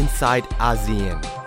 inside ASEAN.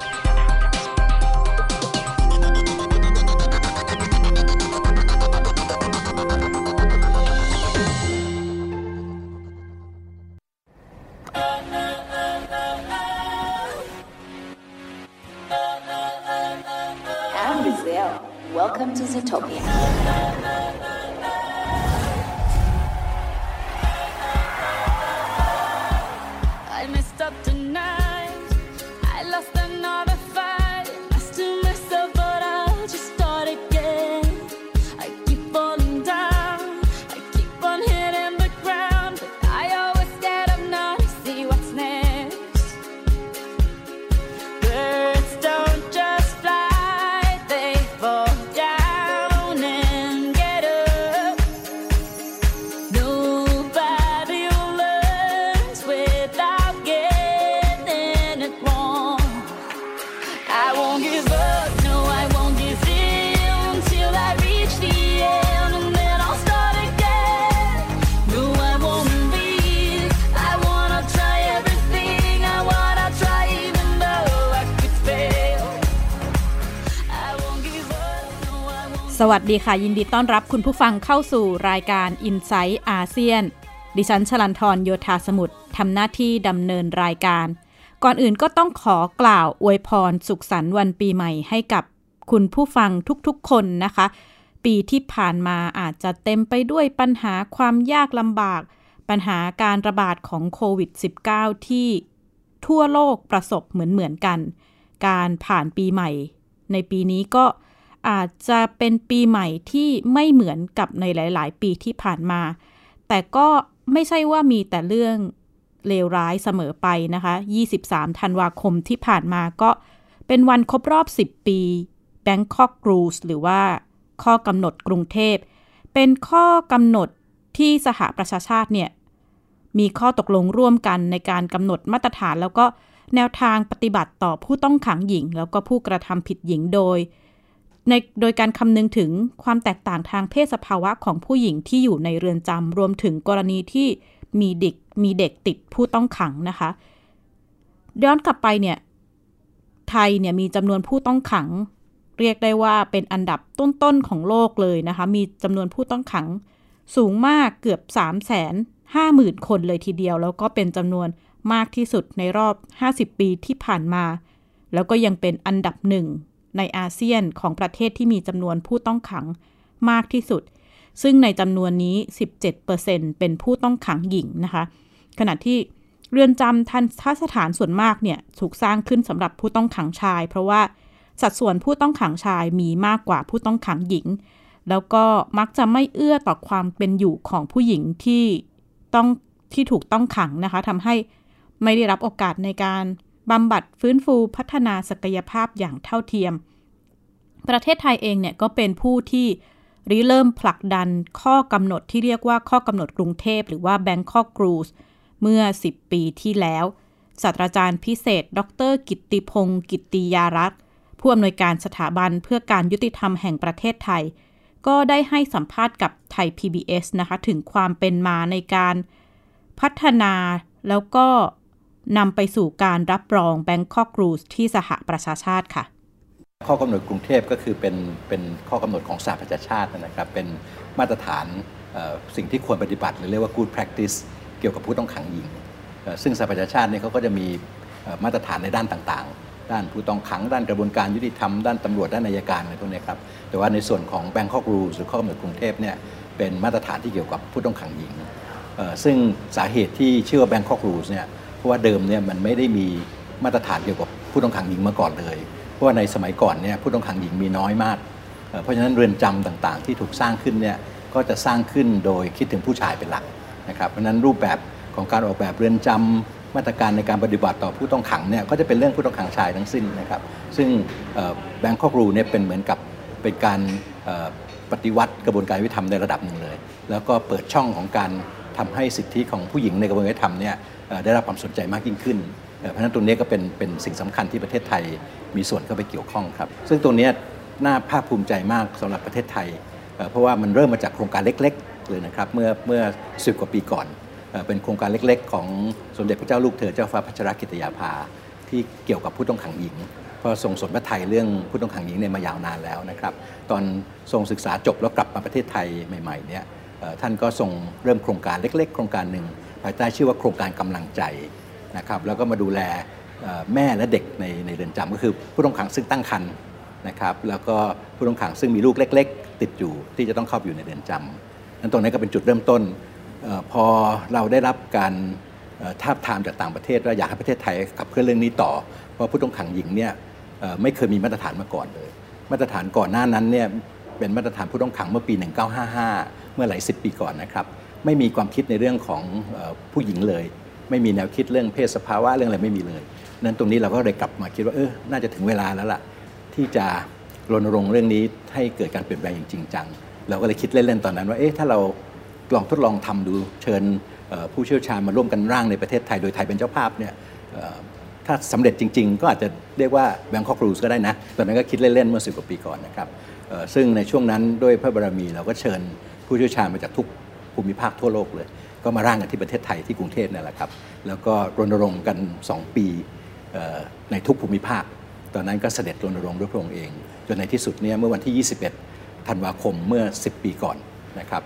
วัสดีค่ะ ยินดีต้อนรับคุณผู้ฟังเข้าสู่รายการ i n s i ซต์อาเซียน ดิฉันชลันทรโยธาสมุทรทำหน้าที่ดำเนินรายการ ก่อนอื่นก็ต้องขอกล่าวอวยพรสุขสันต์วันปีใหม่ให้กับคุณผู้ฟังทุกๆคนนะคะ ปีที่ผ่านมาอาจจะเต็มไปด้วยปัญหาความยากลำบาก ปัญหาการระบาดของโควิด -19 ที่ทั่วโลกประสบเหมือนๆกัน การผ่านปีใหม่ ในปีนี้ก็ อาจจะเป็นปีใหม่ที่ไม่เหมือนกับในหลาย ๆ ปีที่ผ่านมา แต่ก็ไม่ใช่ว่ามีแต่เรื่องเลวร้ายเสมอไปนะคะ 23 ธันวาคมที่ผ่านมาก็เป็นวันครบรอบ 10 ปี Bangkok Rules หรือว่าข้อกำหนดกรุงเทพ เป็นข้อกำหนดที่สหประชาชาติเนี่ย มีข้อตกลงร่วมกันในการกำหนดมาตรฐานแล้วก็แนวทางปฏิบัติต่อผู้ต้องขังหญิง แล้วก็ผู้กระทำผิดหญิงโดย ในโดยการคำนึงถึงความแตกต่างทางเพศสภาวะของผู้หญิงที่อยู่ในเรือนจำรวมถึงกรณีที่มีเด็กมีเด็กติดผู้ต้องขังนะคะย้อนกลับไปเนี่ยไทยเนี่ยมีจำนวนผู้ต้องขัง เรียกได้ว่าเป็นอันดับต้นๆของโลกเลยนะคะ มีจำนวนผู้ต้องขังสูงมากเกือบ 3 5 0 0 0 0 คนเลยทีเดียว แล้วก็เป็นจำนวนมากที่สุดในรอบ 50 ปีที่ผ่านมา แล้วก็ยังเป็นอันดับหนึ่ง ในอาเซียนของประเทศที่มีจำนวนผู้ต้องขังมากที่สุด ซึ่งในจำนวนนี้ 17%เป็นผู้ต้องขังหญิงนะคะ ขณะที่เรือนจำทันทสถานส่วนมากเนี่ยถูกสร้างขึ้นสำหรับผู้ต้องขังชาย เพราะว่าสัดส่วนผู้ต้องขังชายมีมากกว่าผู้ต้องขังหญิง แล้วก็มักจะไม่เอื้อต่อความเป็นอยู่ของผู้หญิงที่ต้องที่ถูกต้องขังนะคะทำให้ไม่ได้รับโอกาสในการ บำบัดฟื้นฟูพัฒนาศักยภาพอย่างเท่าเทียม ประเทศไทยเองเนี่ยก็เป็นผู้ที่ริเริ่มผลักดันข้อกำหนดที่เรียกว่าข้อกำหนดกรุงเทพ หรือว่า Bangkok Rules เมื่อ 10 ปีที่แล้วศาสตราจารย์พิเศษ ดร กิตติพงศ์กิตติยารักษ์ผู้อำนวยการสถาบันเพื่อการยุติธรรมแห่งประเทศไทย ก็ได้ให้สัมภาษณ์กับไทย PBS นะคะ ถึงความเป็นมาในการพัฒนาแล้วก็ นำไปสู่การรับรอง Bangkok Rules ที่สหประชาชาติค่ะ ข้อกำหนดกรุงเทพก็คือเป็นเป็นข้อกำหนดของสหประชาชาตินะครับ เป็นมาตรฐานสิ่งที่ควรปฏิบัติหรือเรียกว่า good practice เกี่ยวกับผู้ต้องขังหญิง ซึ่งสหประชาชาติเนี่ยเขาก็จะมีมาตรฐานในด้านต่างๆ ด้านผู้ต้องขัง ด้านกระบวนการยุติธรรม ด้านตำรวจ ด้านนายการอะไรพวกนี้ครับ แต่ว่าในส่วนของ Bangkok Rules หรือข้อกำหนดกรุงเทพเนี่ย เป็นมาตรฐานที่เกี่ยวกับผู้ต้องขังหญิง ซึ่งสาเหตุที่ชื่อว่า Bangkok Rules เนี่ย ราะว่าเดิมเนี่ยมันไม่ได้มีมาตรฐานเกี่ยวกับผู้ต้องขังหญิงมาก่อนเลย เพราะว่าในสมัยก่อนเนี่ยผู้ต้องขังหญิงมีน้อยมาก เพราะฉะนั้นเรือนจำต่างๆ ที่ถูกสร้างขึ้นเนี่ยก็จะสร้างขึ้นโดยคิดถึงผู้ชายเป็นหลักนะครับ เพราะฉะนั้นรูปแบบของการออกแบบเรือนจำมาตรการในการปฏิบัติต่อผู้ต้องขังเนี่ยก็จะเป็นเรื่องผู้ต้องขังชายทั้งสิ้นนะครับ ซึ่งแบงคอกรูเนี่ยเป็นเหมือนกับเป็นการปฏิวัติกระบวนการยุติธรรมในระดับหนึ่งเลย แล้วก็เปิดช่องของการทำให้สิทธิของผู้หญิงในกระบวนการยุติธรรมเนี่ย ได้รับความสนใจมากยิ่งขึ้น เพราะฉะนั้นตรงนี้ก็เป็นเป็นสิ่งสำคัญที่ประเทศไทยมีส่วนเข้าไปเกี่ยวข้องครับ ซึ่งตรงนี้น่าภาคภูมิใจมากสำหรับประเทศไทย เพราะว่ามันเริ่มมาจากโครงการเล็กๆเลยนะครับเมื่อเมื่อสิบกว่าปีก่อน เป็นโครงการเล็กๆ ของสมเด็จพระเจ้าลูกเธอเจ้าฟ้าพัชรกิติยาภาทที่เกี่ยวกับผู้ต้องขังหญิงเพราะทรงสนพระไทยเรื่องผู้ต้องขังหญิงเนี่ยมายาวนานแล้วนะครับตอนทรงศึกษาจบแล้วกลับมาประเทศไทยใหม่ๆเนี่ยท่านก็ทรงเริ่มโครงการเล็ก ๆ โครงการหนึ่ง ภายใต้ชื่อว่าโครงการกำลังใจนะครับแล้วก็มาดูแลแม่และเด็กในในเรือนจำก็คือผู้ต้องขังซึ่งตั้งครรภ์นะครับแล้วก็ผู้ต้องขังซึ่งมีลูกเล็ก ๆ ติดอยู่ที่จะต้องเข้าอยู่ในเรือนจำนั้นตรงนี้ก็เป็นจุดเริ่มต้นพอเราได้รับการทาบทามจากต่างประเทศว่าอยากให้ประเทศไทยขับเคลื่อนเรื่องนี้ต่อ เพราะผู้ต้องขังหญิงเนี่ยไม่เคยมีมาตรฐานมาก่อนเลย มาตรฐานก่อนหน้านั้นเนี่ยเป็นมาตรฐานผู้ต้องขังเมื่อปี 1955 เมื่อหลายสิบปีก่อนนะครับ ไม่มีความคิดในเรื่องของผู้หญิงเลย ไม่มีแนวคิดเรื่องเพศสภาวะเรื่องอะไรไม่มีเลยนั้นตรงนี้เราก็เลยกลับมาคิดว่าเออน่าจะถึงเวลาแล้วล่ะ ที่จะรณรงค์เรื่องนี้ให้เกิดการเปลี่ยนแปลงอย่างจริงจังเราก็เลยคิดเล่นๆตอนนั้นว่าเอ๊ะถ้าเราลองทดลองทำดูเชิญผู้เชี่ยวชาญมาร่วมกันร่างในประเทศไทยโดยไทยเป็นเจ้าภาพเนี่ยถ้าสำเร็จจริง ๆ ก็อาจจะเรียกว่าแบงคอกรูสก็ได้นะ ตอนนั้นก็คิดเล่นๆเมื่อสิบกว่าปีก่อนนะครับซึ่งในช่วงนั้นด้วยพระบารมีเราก็เชิญผู้เชี่ยวชาญมาจากทุก ภูมิภาคทั่วโลกเลย ก็มาร่างกันที่ประเทศไทยที่กรุงเทพนี่แหละครับ แล้วก็รณรงค์กัน 2 ปีในทุกภูมิภาค ตอนนั้นก็เสด็จรณรงค์ด้วยพระองค์เอง จนในที่สุดเนี่ยเมื่อวันที่ 21 ธันวาคมเมื่อ 10 ปีก่อนนะครับ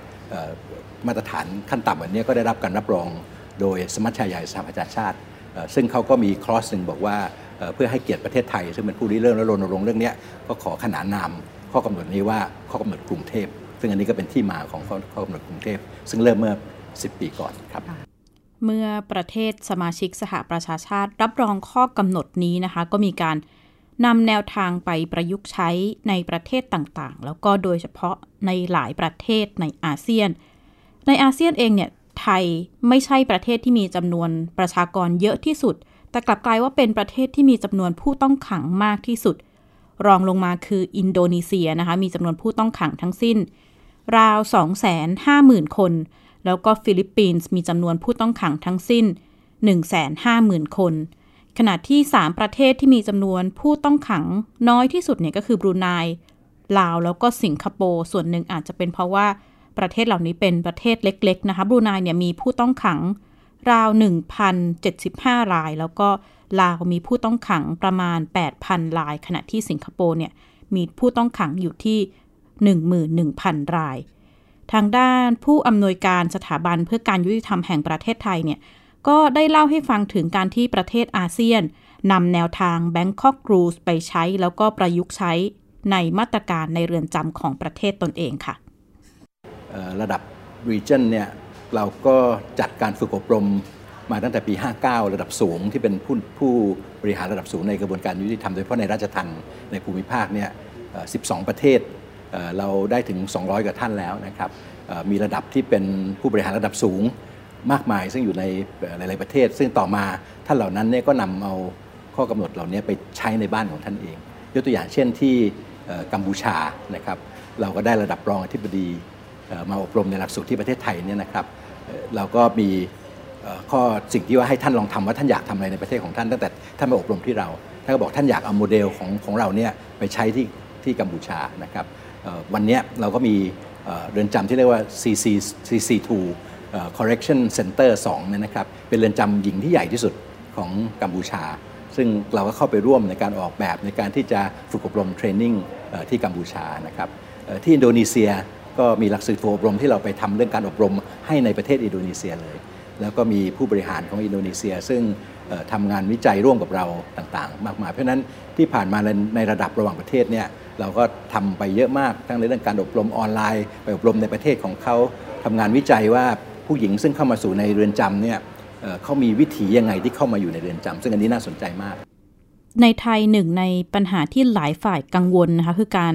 มาตรฐานขั้นต่ำแบบนี้ก็ได้รับการรับรองโดยสมัชชาใหญ่สหประชาชาติ ซึ่งเขาก็มีคลอสหนึ่งบอกว่าเพื่อให้เกียรติประเทศไทย ซึ่งเป็นผู้ริเริ่มและรณรงค์เรื่องนี้ก็ขอขนานนามข้อกำหนดนี้ว่าข้อกำหนดกรุงเทพ ซึ่งอันนี้ก็เป็นที่มาของข้อกำหนดกรุงเทพ ซึ่งเริ่มเมื่อ 10 ปีก่อนครับ เมื่อประเทศสมาชิกสหประชาชาติ รับรองข้อกำหนดนี้นะคะ ก็มีการนำแนวทางไปประยุกต์ใช้ในประเทศต่างๆ แล้วก็โดยเฉพาะในหลายประเทศในอาเซียน ในอาเซียนเองเนี่ยไทยไม่ใช่ประเทศที่มีจำนวนประชากรเยอะที่สุด แต่กลับกลายว่าเป็นประเทศที่มีจำนวนผู้ต้องขังมากที่สุด รองลงมาคืออินโดนีเซียนะคะ มีจำนวนผู้ต้องขังทั้งสิ้น ราว 250,000 คน แล้วก็ฟิลิปปินส์มีจำนวนผู้ต้องขังทั้งสิ้น 150,000 คน ขณะที่ 3 ประเทศที่มีจำนวนผู้ต้องขังน้อยที่สุดเนี่ยก็คือบรูไนลาวแล้วก็สิงคโปร์ส่วนหนึ่งอาจจะเป็นเพราะว่าประเทศเหล่านี้เป็นประเทศเล็ก ๆ นะคะบรูไนเนี่ยมีผู้ต้องขังราว 1,075 ราย แล้วก็ลาวมีผู้ต้องขังประมาณ 8,000 ราย ขณะที่สิงคโปร์เนี่ยมีผู้ต้องขังอยู่ที่ 11,000 ราย ทางด้านผู้อำนวยการสถาบันเพื่อการยุติธรรมแห่งประเทศไทยเนี่ยก็ได้เล่าให้ฟังถึงการที่ประเทศอาเซียนนำแนวทาง Bangkok Rules ไปใช้แล้วก็ประยุกต์ใช้ในมาตรการในเรือนจำของประเทศตนเองค่ะ ระดับ region เนี่ยเราก็จัดการฝึกอบรมมาตั้งแต่ปี 59 ระดับสูงที่เป็นผู้ผู้บริหารระดับสูงในกระบวนการยุติธรรมโดยเฉพาะในราชทัณฑ์ในภูมิภาคเนี่ย 12 ประเทศ เราได้ถึง 200กว่าท่านแล้วนะครับมีระดับที่เป็นผู้บริหารระดับสูงมากมาย ซึ่งอยู่ในหลาย ๆ ประเทศ ซึ่งต่อมาท่านเหล่านั้นเนี่ยก็นำเอาข้อกำหนดเหล่านี้ไปใช้ในบ้านของท่านเอง ยกตัวอย่างเช่นที่กัมพูชานะครับเราก็ได้ระดับรองอธิบดีมาอบรมในหลักสูตรที่ประเทศไทยเนี่ยนะครับเราก็มีข้อสิ่งที่ว่าให้ท่านลองทำว่าท่านอยากทำอะไรในประเทศของท่านตั้งแต่ท่านมาอบรมที่เราท่านก็บอกท่านอยากเอาโมเดลของของเราเนี่ยไปใช้ที่ที่กัมพูชานะครับ วันนี้เราก็มีเรือนจำที่เรียกว่า CC CC2 Correction Center 2เนี่ยนะครับเป็นเรือนจำหญิงที่ใหญ่ที่สุดของกัมพูชา ซึ่งเราก็เข้าไปร่วมในการออกแบบในการที่จะฝึกอบรม training ที่กัมพูชานะครับที่อินโดนีเซียก็มีหลักสูตรอบรมที่เราไปทำเรื่องการอบรมให้ในประเทศอินโดนีเซียเลย แล้วก็มีผู้บริหารของอินโดนีเซีย ซึ่งทำงานวิจัยร่วมกับเราต่างๆ มากมายเพราะนั้นที่ผ่านมาในระดับระหว่างประเทศเนี่ย เราก็ทำไปเยอะมากทั้งในเรื่องการอบรมออนไลน์ ไปอบรมในประเทศของเขาทำงานวิจัยว่าผู้หญิงซึ่งเข้ามาสู่ในเรือนจำเนี่ยเขามีวิถียังไงที่เข้ามาอยู่ในเรือนจำซึ่งอันนี้น่าสนใจมาก ในไทยหนึ่งในปัญหาที่หลายฝ่ายกังวลนะคะคือการ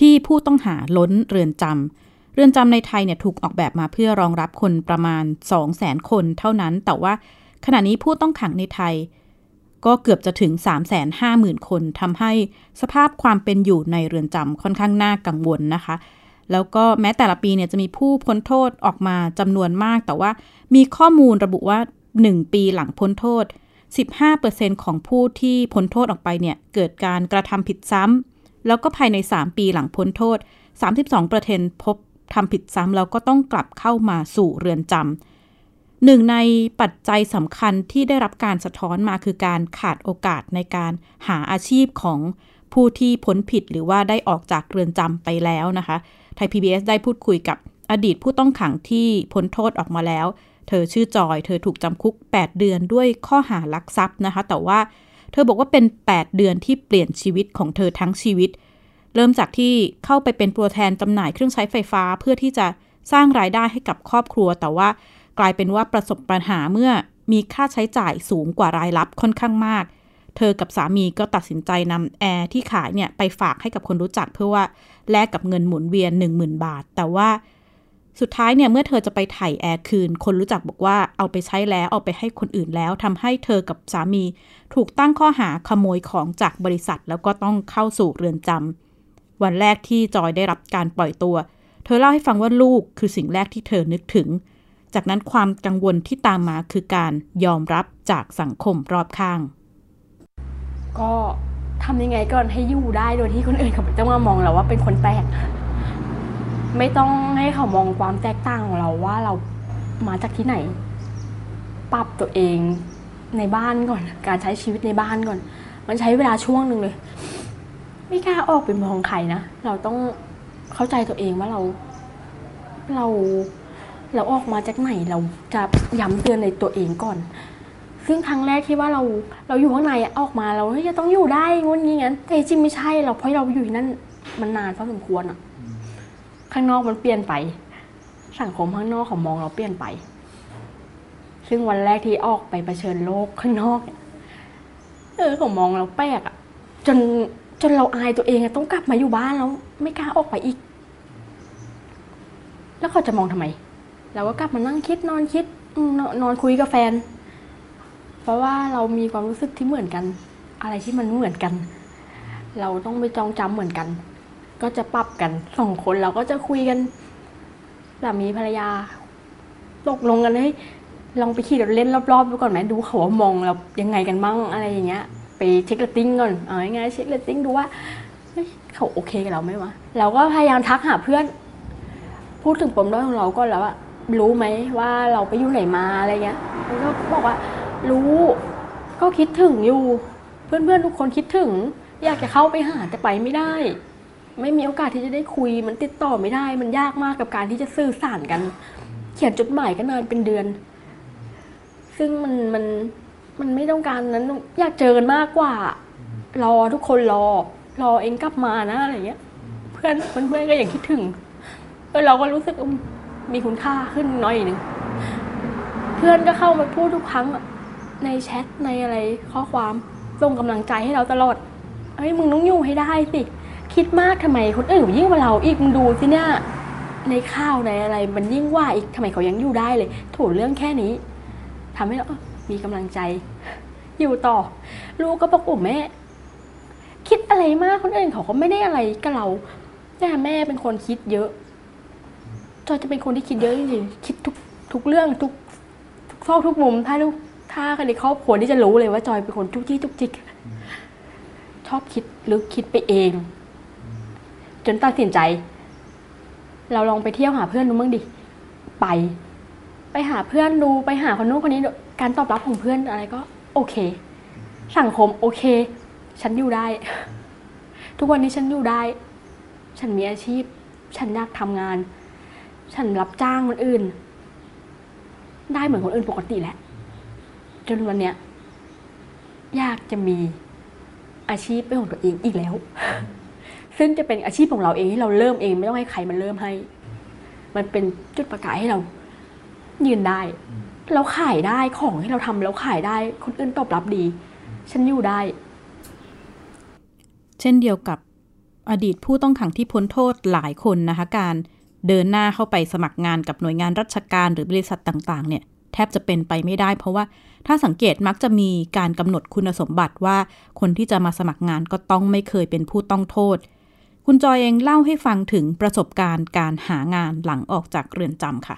ที่ผู้ต้องหาล้นเรือนจำเรือนจำในไทยเนี่ยถูกออกแบบมาเพื่อรองรับคนประมาณ 2 0 0แสนคนเท่านั้น แต่ว่าขณะนี้ผู้ต้องขังในไทย ก็เกือบจะถึง 3 5 0 0 0 0 คนทำให้สภาพความเป็นอยู่ในเรือนจำค่อนข้างน่ากังวลนะคะ แล้วก็แม้แต่ละปีเนี่ยจะมีผู้พ้นโทษออกมาจำนวนมาก แต่ว่ามีข้อมูลระบุว่า 1 ปีหลังพ้นโทษ 15%ของผู้ที่พ้นโทษออกไปเนี่ยเกิดการกระทำผิดซ้ำแล้วก็ภายใน 3 ปีหลังพ้นโทษ 32ประเทศพบทำผิดซ้ำแล้วก็ต้องกลับเข้ามาสู่เรือนจำ หนึ่งในปัจจัยสำคัญที่ได้รับการสะท้อนมาคือการขาดโอกาสในการหาอาชีพของผู้ที่พ้นผิดหรือว่าได้ออกจากเรือนจำไปแล้วนะคะ ไทย PBS ได้พูดคุยกับอดีตผู้ต้องขังที่พ้นโทษออกมาแล้ว เธอชื่อจอย เธอถูกจำคุก 8 เดือนด้วยข้อหารักทรัพย์นะคะ แต่ว่าเธอบอกว่าเป็น 8 เดือนที่เปลี่ยนชีวิตของเธอทั้งชีวิต เริ่มจากที่เข้าไปเป็นตัวแทนจำหน่ายเครื่องใช้ไฟฟ้าเพื่อที่จะสร้างรายได้ให้กับครอบครัว แต่ว่า กลายเป็นว่าประสบปัญหาเมื่อมีค่าใช้จ่ายสูงกว่ารายรับค่อนข้างมาก เธอกับสามีก็ตัดสินใจนำแอร์ที่ขายเนี่ยไปฝากให้กับคนรู้จักเพื่อว่าแลกกับเงินหมุนเวียน 10,000 บาท แต่ว่าสุดท้ายเนี่ยเมื่อเธอจะไปไถ่แอร์คืน คนรู้จักบอกว่าเอาไปใช้แล้วเอาไปให้คนอื่นแล้วทำให้เธอกับสามี ถูกตั้งข้อหาขโมยของจากบริษัท แล้วก็ต้องเข้าสู่เรือนจำวันแรกที่จอยได้รับการปล่อยตัว เธอเล่าให้ฟังว่าลูกคือสิ่งแรกที่เธอนึกถึง จากนั้นความกังวลที่ตามมาคือการยอมรับจากสังคมรอบข้าง ก็ทำยังไงก่อนให้อยู่ได้โดยที่คนอื่นเขาไม่ต้องมามองเราว่าเป็นคนแปลกไม่ต้องให้เขามองความแตกต่างของเราว่าเรามาจากที่ไหน ปรับตัวเองในบ้านก่อน การใช้ชีวิตในบ้านก่อน มันใช้เวลาช่วงหนึ่งเลย ไม่กล้าออกไปมองใครนะ เราต้องเข้าใจตัวเองว่าเรา เรา เราออกมาจากไหนเราจะย้ำเตือนในตัวเองก่อน ซึ่งครั้งแรกที่ว่าเราเราอยู่ข้างในอะออกมาเราเฮ้ยจะต้องอยู่ได้งุนงี้งั้นแต่จริงไม่ใช่เราเพราะเราอยู่นั่นมันนานพอสมควรอะข้างนอกมันเปลี่ยนไป สังคมข้างนอกเขามองเราเปลี่ยนไป ซึ่งวันแรกที่ออกไปเผชิญโลกข้างนอกเนี่ยเออเขามองเราแปลกอะจนจนเราอายตัวเองอะต้องกลับมาอยู่บ้านแล้ว ไม่กล้าออกไปอีก แล้วเขาจะมองทำไม เราก็กลับมานั่งคิดนอนคิดนอนนอนคุยกับแฟน เพราะว่าเรามีความรู้สึกที่เหมือนกัน อะไรที่มันเหมือนกัน เราต้องไปจองจำเหมือนกัน ก็จะปรับกันสองคนเราก็จะคุยกันสามีภรรยาตกลงกันเฮ้ยลองไปขี่รถเล่นรอบๆดูก่อนไหมดูเขาว่ามองเรายังไงกันบ้างอะไรอย่างเงี้ย ไปเช็คเรตติ้งก่อนเอาง่ายๆเช็คเรตติ้งดูว่าเฮ้ยเขาโอเคกับเราไหมวะเราก็พยายามทักหาเพื่อน พูดถึงปมด้อยของเราก็แล้วอะ รู้ไหมว่าเราไปอยู่ไหนมาอะไรเงี้ยมันก็บอกว่ารู้ก็คิดถึงอยู่ เพื่อนๆทุกคนคิดถึง อยากจะเข้าไปหาแต่ไปไม่ได้ ไม่มีโอกาสที่จะได้คุย มันติดต่อไม่ได้ มันยากมากกับการที่จะสื่อสารกัน เขียนจดหมายก็นานเป็นเดือน ซึ่งมันมันมันไม่ต้องการนั้นอยากเจอกันมากกว่า รอทุกคนรอ รอเองกลับมานะอะไรเงี้ย เพื่อนเพื่อนก็ยังคิดถึงเออเราก็รู้สึกอ มีคุณค่าขึ้นน่อยหนึ่งเพื่อนก็เข้ามาพูดทุกครั้งในแชทในอะไรข้อความส่งกำลังใจให้เราตลอดเฮ้ยมึงต้องอยู่ให้ได้สิ คิดมากทำไมคนอื่นยิ่งกว่าเราอีกมึงดูสิเนี่ยในข้าวในอะไร มันยิ่งว่าอีกทำไมเขายังอยู่ได้เลยโถเรื่องแค่นี้ทำให้เรามีกำลังใจ อยู่ต่อ ลูกก็บอกโอ้แม่ คิดอะไรมากคนอื่นเขาก็ไม่ได้อะไรกับเราแต่แม่เป็นคนคิดเยอะ จอยจะเป็นคนที่คิดเยอะจริงๆ คิดทุกทุกเรื่องทุกทุกซอกทุกมุม ถ้าลูกถ้าคนในครอบครัวที่จะรู้เลยว่าจอยเป็นคนทุกที่ทุกจิก ชอบคิดลึกคิดไปเอง จนตัดสินใจ เราลองไปเที่ยวหาเพื่อนดูบ้างดิ ไป ไปหาเพื่อนดูไปหาคนนู้นคนนี้ดูการตอบรับของเพื่อนอะไรก็ โอเค สังคมโอเค ฉันอยู่ได้ ทุกวันนี้ฉันอยู่ได้ ฉันมีอาชีพ ฉันอยากทำงาน ฉันรับจ้างคนอื่น ได้เหมือนคนอื่นปกติแหละ จนวันเนี้ยยากจะมีอาชีพเป็นของตัวเองอีกแล้ว ซึ่งจะเป็นอาชีพของเราเองที่เราเริ่มเองไม่ต้องให้ใครมันเริ่มให้ มันเป็นจุดประกายให้เรา ยืนได้ เราขายได้ของที่เราทำเราขายได้ คนอื่นตอบรับดี ฉันอยู่ได้ เช่นเดียวกับอดีตผู้ต้องขังที่พ้นโทษหลายคนนะคะการ เดินหน้าเข้าไปสมัครงานกับหน่วยงานราชการหรือบริษัทต่างๆ เนี่ยแทบจะเป็นไปไม่ได้ เพราะว่าถ้าสังเกตมักจะมีการกำหนดคุณสมบัติว่าคนที่จะมาสมัครงานก็ต้องไม่เคยเป็นผู้ต้องโทษ คุณจอยเองเล่าให้ฟังถึงประสบการณ์การหางานหลังออกจากเรือนจำค่ะ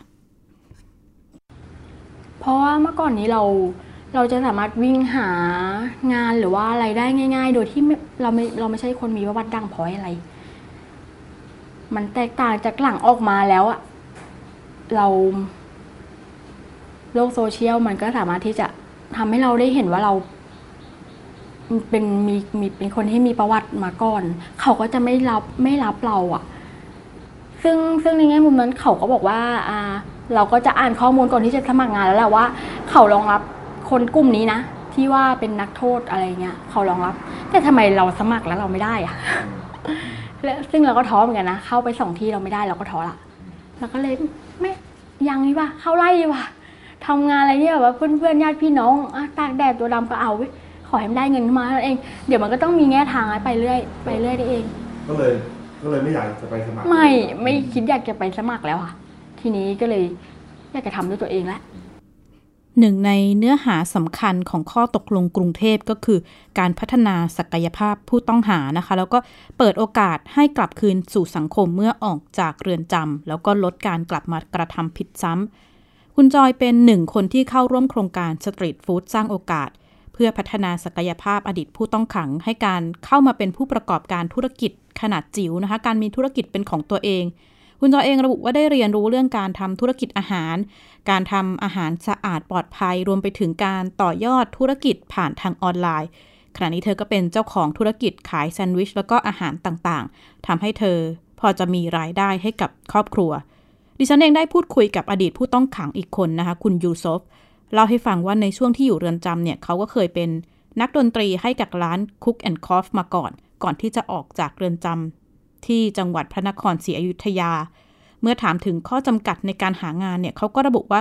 เพราะว่าเมื่อก่อนนี้เราเราจะสามารถวิ่งหางานหรือว่าอะไรได้ง่าย ๆ โดยที่เราไม่เราไม่ใช่คนมีประวัติดังพอยอะไร มันแตกต่างจากหลังออกมาแล้วอะเราโลกโซเชียลมันก็สามารถที่จะทำให้เราได้เห็นว่าเราเป็นมีมีเป็นคนที่มีประวัติมาก่อน เขาก็จะไม่รับไม่รับเราอะซึ่งซึ่งในแง่มุมนั้นเขาก็บอกว่าอ่า เราก็จะอ่านข้อมูลก่อนที่จะสมัครงานแล้วแหละว่า เขารองรับคนกลุ่มนี้นะที่ว่าเป็นนักโทษอะไรเงี้ยเขารองรับ แต่ทำไมเราสมัครแล้วเราไม่ได้อะ และซึ่งเราก็ท้อเหมือนกันนะ เข้าไปสองที่เราไม่ได้เราก็ท้อละเราก็เลยไม่ยังนี่ว่ะเข้าไล่ดีว่ะทำงานอะไรเนี่ยแบบว่าเพื่อนๆญาติพี่น้องอะตากแดดตัวดำก็เอาเว้ยขอให้มันได้เงินมาเท่านั้นเอง เดี๋ยวมันก็ต้องมีแง่ทางไปเรื่อยไปเรื่อยได้เอง ก็เลยก็เลยไม่อยากจะไปสมัคร ไม่ไม่คิดอยากจะไปสมัครแล้วค่ะ ทีนี้ก็เลยอยากจะทำด้วยตัวเองแล้ว หนึ่งในเนื้อหาสำคัญของข้อตกลงกรุงเทพก็คือ การพัฒนาศักยภาพผู้ต้องหานะคะ แล้วก็เปิดโอกาสให้กลับคืนสู่สังคมเมื่อออกจากเรือนจำแล้วก็ลดการกลับมากระทำผิดซ้ำคุณจอยเป็นหนึ่งคนที่เข้าร่วมโครงการสตรีทฟู้ดสร้างโอกาส เพื่อพัฒนาศักยภาพอดีตผู้ต้องขัง ให้การเข้ามาเป็นผู้ประกอบการธุรกิจขนาดจิ๋วนะคะ การมีธุรกิจเป็นของตัวเอง คุณจอยเองระบุว่าได้เรียนรู้เรื่องการทำธุรกิจอาหาร การทำอาหารสะอาดปลอดภัย รวมไปถึงการต่อยอดธุรกิจผ่านทางออนไลน์ ขณะนี้เธอก็เป็นเจ้าของธุรกิจขายแซนด์วิชแล้วก็อาหารต่างๆทำให้เธอพอจะมีรายได้ให้กับครอบครัว ดิฉันเองได้พูดคุยกับอดีตผู้ต้องขังอีกคนนะคะ คุณยูซฟเล่าให้ฟังว่าในช่วงที่อยู่เรือนจำเนี่ยเขาก็เคยเป็นนักดนตรีให้กับร้าน Cook and Coff มาก่อน ก่อนที่จะออกจากเรือนจำ ที่จังหวัดพระนครศรีอยุธยา เมื่อถามถึงข้อจำกัดในการหางานเนี่ยเขาก็ระบุว่า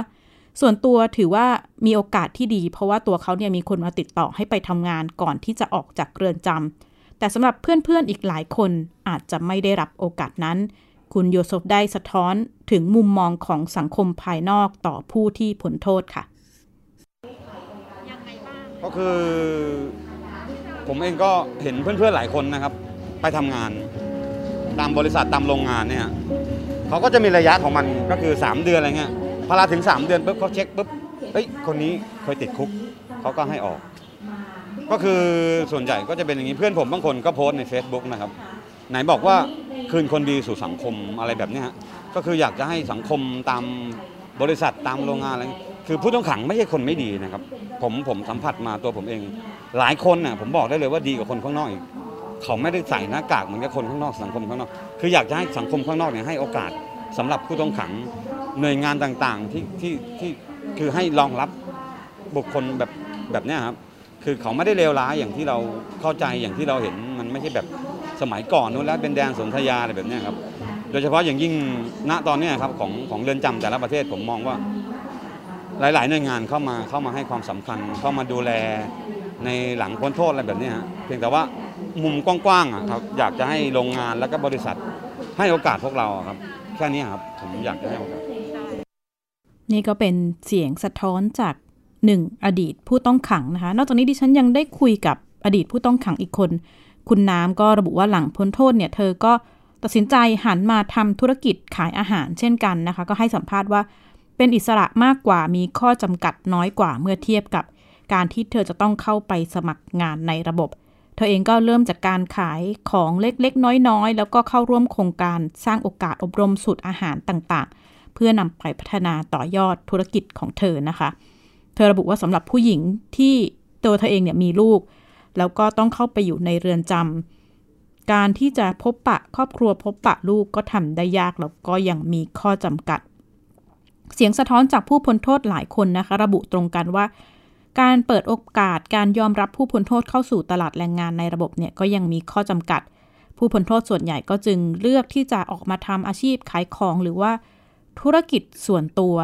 ส่วนตัวถือว่ามีโอกาสที่ดี เพราะว่าตัวเขาเนี่ยมีคนมาติดต่อให้ไปทำงานก่อนที่จะออกจากเรือนจำแต่สำหรับเพื่อนๆอีกหลายคนอาจจะไม่ได้รับโอกาสนั้น คุณโยซฟได้สะท้อนถึงมุมมองของสังคมภายนอกต่อผู้ที่ผลโทษค่ะก็คือผมเองก็เห็นเพื่อนๆหลายคนนะครับ ไปทำงาน ตามบริษัทตามโรงงานเนี่ยเขาก็จะมีระยะของมันก็คือ 3 เดือนอะไรเงี้ยพอเราถึง 3 เดือนปุ๊บเขาเช็คปุ๊บเฮ้ยคนนี้เคยติดคุกเขาก็ให้ออก ก็คือส่วนใหญ่ก็จะเป็นอย่างนี้เพื่อนผมบางคนก็โพสต์ใน Facebook นะครับ ไหนบอกว่าคืนคนดีสู่สังคมอะไรแบบนี้ฮะก็คืออยากจะให้สังคมตามบริษัทตามโรงงานอะไรคือผู้ต้องขังไม่ใช่คนไม่ดีนะครับ ผมผมสัมผัสมาตัวผมเอง หลายคนน่ะผมบอกได้เลยว่าดีกว่าคนข้างนอกอีก เขาไม่ได้ใส่หน้ากากเหมือนกับคนข้างนอกสังคมข้างนอก คืออยากจะให้สังคมข้างนอกเนี่ยให้โอกาสสำหรับผู้ต้องขังหน่วยงานต่างๆที่ที่ที่คือให้รองรับบุคคลแบบแบบเนี้ยครับคือเขาไม่ได้เลวร้ายอย่างที่เราเข้าใจอย่างที่เราเห็นมันไม่ใช่แบบสมัยก่อนนู้นแล้วเป็นแดนสนธยาอะไรแบบเนี้ยครับ โดยเฉพาะอย่างยิ่งณตอนเนี้ยครับของของเรือนจำแต่ละประเทศผมมองว่า หลายๆหน่วยงานเข้ามาเข้ามาให้ความสำคัญเข้ามาดูแลในหลังพ้นโทษอะไรแบบเนี้ยฮะเพียงแต่ว่า มุมกว้างๆอะครับอยากจะให้โรงงานแล้วก็บริษัทให้โอกาสพวกเราอะครับ แค่นี้ครับผมอยากจะให้โอกาส นี่ก็เป็นเสียงสะท้อนจากหนึ่งอดีตผู้ต้องขังนะคะ นอกจากนี้ดิฉันยังได้คุยกับอดีตผู้ต้องขังอีกคน คุณน้ำก็ระบุว่าหลังพ้นโทษเนี่ยเธอก็ตัดสินใจหันมาทำธุรกิจขายอาหารเช่นกันนะคะ ก็ให้สัมภาษณ์ว่าเป็นอิสระมากกว่ามีข้อจำกัดน้อยกว่าเมื่อเทียบกับการที่เธอจะต้องเข้าไปสมัครงานในระบบ ธอเองก็เริ่มจากการขายของเล็กๆ น้อยๆ แล้วก็เข้าร่วมโครงการสร้างโอกาสอบรมสูตรอาหารต่างๆ เพื่อนำไปพัฒนาต่อยอดธุรกิจของเธอนะคะ เธอระบุว่าสำหรับผู้หญิงที่ตัวเธอเองเนี่ยมีลูก แล้วก็ต้องเข้าไปอยู่ในเรือนจำการที่จะพบปะครอบครัวพบปะลูกก็ทำได้ยากแล้วก็ยังมีข้อจำกัด เสียงสะท้อนจากผู้พ้นโทษหลายคนนะคะ ระบุตรงกันว่า การเปิดโอกาสการยอมรับผู้พ้นโทษเข้าสู่ตลาดแรงงานในระบบเนี่ยก็ยังมีข้อจำกัด ผู้พ้นโทษส่วนใหญ่ก็จึงเลือกที่จะออกมาทำอาชีพขายของหรือว่าธุรกิจส่วนตัว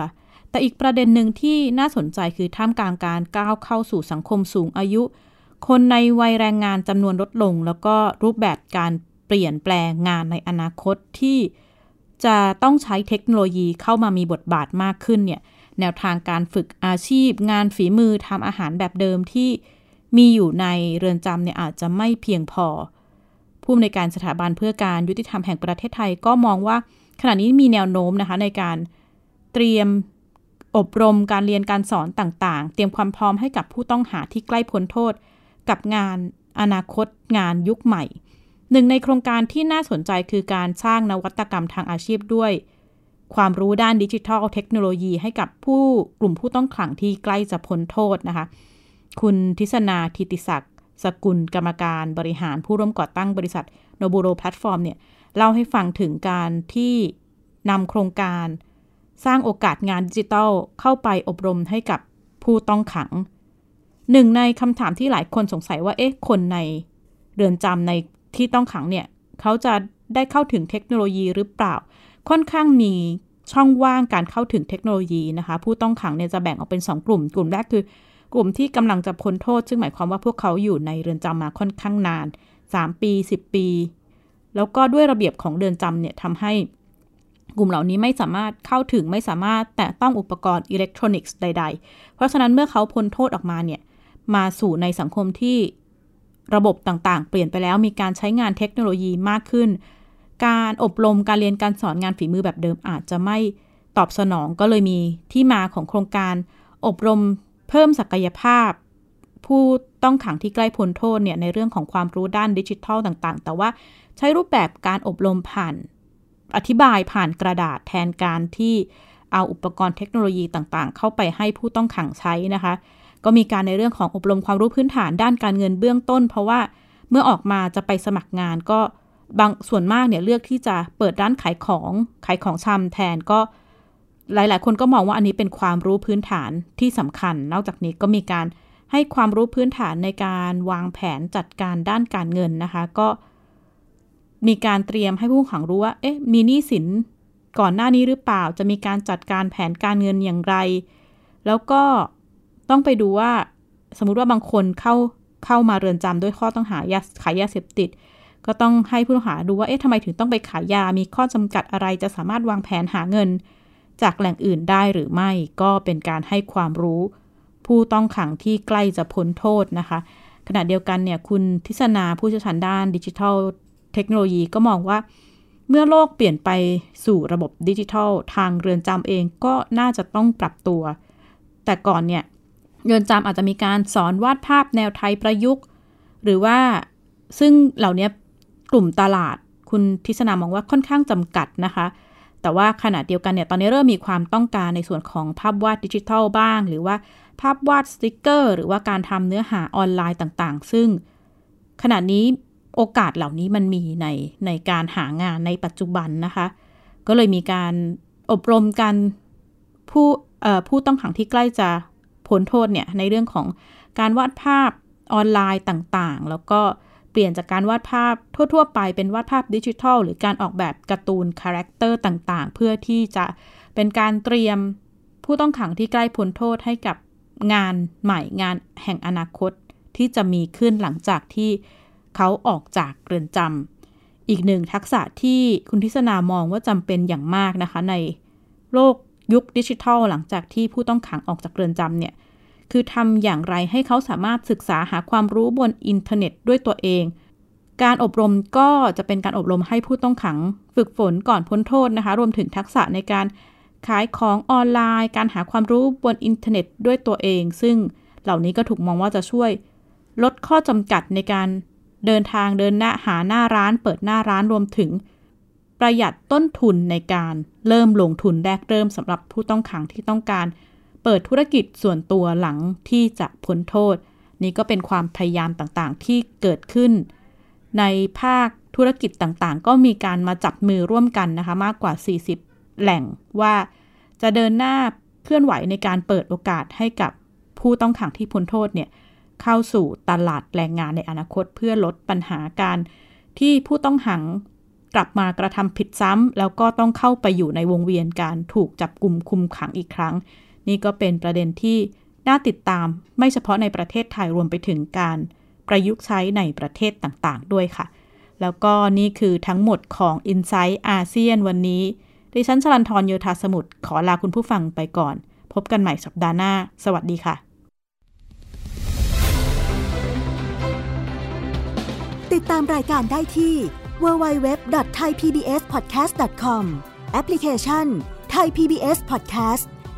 แต่อีกประเด็นหนึ่งที่น่าสนใจคือท่ามกลางการก้าวเข้าสู่สังคมสูงอายุ คนในวัยแรงงานจำนวนลดลง แล้วก็รูปแบบการเปลี่ยนแปลงงานในอนาคตที่จะต้องใช้เทคโนโลยีเข้ามามีบทบาทมากขึ้นเนี่ย แนวทางการฝึกอาชีพ งานฝีมือทำอาหารแบบเดิมที่มีอยู่ในเรือนจำเนี่ยอาจจะไม่เพียงพอ ผู้อำนวยการสถาบันเพื่อการยุติธรรมแห่งประเทศไทยก็มองว่า ขณะนี้มีแนวโน้มนะคะในการเตรียมอบรมการเรียนการสอนต่างๆ เตรียมความพร้อมให้กับผู้ต้องหาที่ใกล้พ้นโทษ กับงานอนาคตงานยุคใหม่ หนึ่งในโครงการที่น่าสนใจคือการสร้างนวัตกรรมทางอาชีพด้วย ความรู้ด้านดิจิทัลเทคโนโลยีให้กับผู้กลุ่มผู้ต้องขังที่ใกล้จะพ้นโทษนะคะ คุณทิศนาทิติศักดิ์สกุลกรรมการบริหารผู้ร่วมก่อตั้งบริษัทโนบูโรแพลตฟอร์มเนี่ยเล่าให้ฟังถึงการที่นำโครงการ สร้างโอกาสงานดิจิทัลเข้าไปอบรมให้กับผู้ต้องขัง หนึ่งในคำถามที่หลายคนสงสัยว่าเอ๊ะคนในเรือนจำในที่ต้องขังเนี่ยเขาจะได้เข้าถึงเทคโนโลยีหรือเปล่า ค่อนข้างมีช่องว่างการเข้าถึงเทคโนโลยีนะคะ ผู้ต้องขังเนี่ยจะแบ่งออกเป็น 2 กลุ่ม กลุ่มแรกคือกลุ่มที่กำลังจะพ้นโทษ ซึ่งหมายความว่าพวกเขาอยู่ในเรือนจำมาค่อนข้างนาน 3 ปี 10 ปี แล้วก็ด้วยระเบียบของเรือนจำเนี่ยทำให้กลุ่มเหล่านี้ไม่สามารถเข้าถึงไม่สามารถแตะต้องอุปกรณ์อิเล็กทรอนิกส์ใด ๆ เพราะฉะนั้นเมื่อเขาพ้นโทษออกมาเนี่ยมาสู่ในสังคมที่ระบบต่างๆ เปลี่ยนไปแล้วมีการใช้งานเทคโนโลยีมากขึ้น การอบรมการเรียนการสอนงานฝีมือแบบเดิมอาจจะไม่ตอบสนองก็เลยมีที่มาของโครงการ อบรมเพิ่มศักยภาพ ผู้ต้องขังที่ใกล้พ้นโทษเนี่ยในเรื่องของความรู้ด้านดิจิทัลต่างๆ แต่ว่าใช้รูปแบบการอบรมผ่าน อธิบายผ่านกระดาษแทนการที่เอาอุปกรณ์เทคโนโลยีต่างๆ เข้าไปให้ผู้ต้องขังใช้นะคะ ก็มีการในเรื่องของอบรมความรู้พื้นฐานด้านการเงินเบื้องต้น เพราะว่าเมื่อออกมาจะไปสมัครงานก็ บางส่วนมากเนี่ยเลือกที่จะเปิดร้านขายของขายของชำแทนก็หลาย ๆ คนก็มองว่าอันนี้เป็นความรู้พื้นฐานที่สำคัญ นอกจากนี้ก็มีการให้ความรู้พื้นฐานในการวางแผนจัดการด้านการเงินนะคะ ก็มีการเตรียมให้ผู้ขังรู้ว่า เอ๊ะ มีหนี้สินก่อนหน้านี้หรือเปล่า จะมีการจัดการแผนการเงินอย่างไร แล้วก็ต้องไปดูว่า สมมุติว่าบางคนเข้าเข้ามาเรือนจำด้วยข้อต้องหายาขายยาเสพติด ก็ต้องให้ผู้ต้องหาดูว่าเอ๊ะทำไมถึงต้องไปขายยา มีข้อจำกัดอะไรจะสามารถวางแผนหาเงิน จากแหล่งอื่นได้หรือไม่ก็เป็นการให้ความรู้ ผู้ต้องขังที่ใกล้จะพ้นโทษนะคะ ขณะเดียวกันเนี่ยคุณทิศนาผู้เชี่ยวชาญด้านดิจิทัลเทคโนโลยีก็มองว่า เมื่อโลกเปลี่ยนไปสู่ระบบดิจิทัล ทางเรือนจำเองก็น่าจะต้องปรับตัว แต่ก่อนเนี่ยเรือนจำอาจจะมีการสอนวาดภาพแนวไทยประยุกต์ หรือว่าซึ่งเหล่านี้ กลุ่มตลาด คุณทิศนามองว่าค่อนข้างจำกัดนะคะ แต่ว่าขณะเดียวกันเนี่ยตอนนี้เริ่มมีความต้องการในส่วนของภาพวาดดิจิทัลบ้าง หรือว่าภาพวาดสติกเกอร์ หรือว่าการทำเนื้อหาออนไลน์ต่างๆ ซึ่งขณะนี้โอกาสเหล่านี้มันมีในในการหางานในปัจจุบันนะคะ ก็เลยมีการอบรมกันผู้ผู้ต้องขังที่ใกล้จะพ้นโทษเนี่ยในเรื่องของการวาดภาพออนไลน์ต่างๆ แล้วก็ เปลี่ยนจากการวาดภาพทั่ว ๆ ไปเป็นวาดภาพดิจิทัล หรือการออกแบบการ์ตูน character ต่างๆ เพื่อที่จะเป็นการเตรียมผู้ต้องขังที่ใกล้พ้นโทษให้กับงานใหม่งานแห่งอนาคตที่จะมีขึ้นหลังจากที่เขาออกจากเรือนจำอีกหนึ่งทักษะที่คุณทิศนามองว่าจำเป็นอย่างมากนะคะในโลกยุคดิจิทัล หลังจากที่ผู้ต้องขังออกจากเรือนจำเนี่ย คือทำอย่างไรให้เขาสามารถศึกษาหาความรู้บนอินเทอร์เน็ตด้วยตัวเอง การอบรมก็จะเป็นการอบรมให้ผู้ต้องขังฝึกฝนก่อนพ้นโทษนะคะ รวมถึงทักษะในการขายของออนไลน์ การหาความรู้บนอินเทอร์เน็ตด้วยตัวเอง ซึ่งเหล่านี้ก็ถูกมองว่าจะช่วย ลดข้อจำกัดในการเดินทางเดินหน้าหาหน้าร้าน เปิดหน้าร้านรวมถึง ประหยัดต้นทุนในการเริ่มลงทุนแรกเริ่มสำหรับผู้ต้องขังที่ต้องการ เปิดธุรกิจส่วนตัวหลังที่จะพ้นโทษ นี่ก็เป็นความพยายามต่างๆ ที่เกิดขึ้น ในภาคธุรกิจต่างๆ ก็มีการมาจับมือร่วมกันนะคะ มากกว่า 40 แหล่งว่าจะเดินหน้าเคลื่อนไหวในการเปิดโอกาสให้กับผู้ต้องขังที่พ้นโทษเนี่ยเข้าสู่ตลาดแรงงานในอนาคตเพื่อลดปัญหาการที่ผู้ต้องขังกลับมากระทำผิดซ้ำแล้วก็ต้องเข้าไปอยู่ในวงเวียนการถูกจับกลุ่มคุมขังอีกครั้ง นี่ก็เป็นประเด็นที่น่าติดตามไม่เฉพาะในประเทศไทยรวมไปถึงการประยุกต์ใช้ในประเทศต่างๆ ด้วยค่ะ แล้วก็นี่คือทั้งหมดของ i n s i ซต์อาเซียนวันนี้ ดิฉันชลันทรโยธาสมุทรขอลาคุณผู้ฟังไปก่อน พบกันใหม่สัปดาห์หน้า สวัสดีค่ะ ติดตามรายการได้ที่ www.thaipbspodcast.com แอปพลิเคชัน Thai PBS Podcast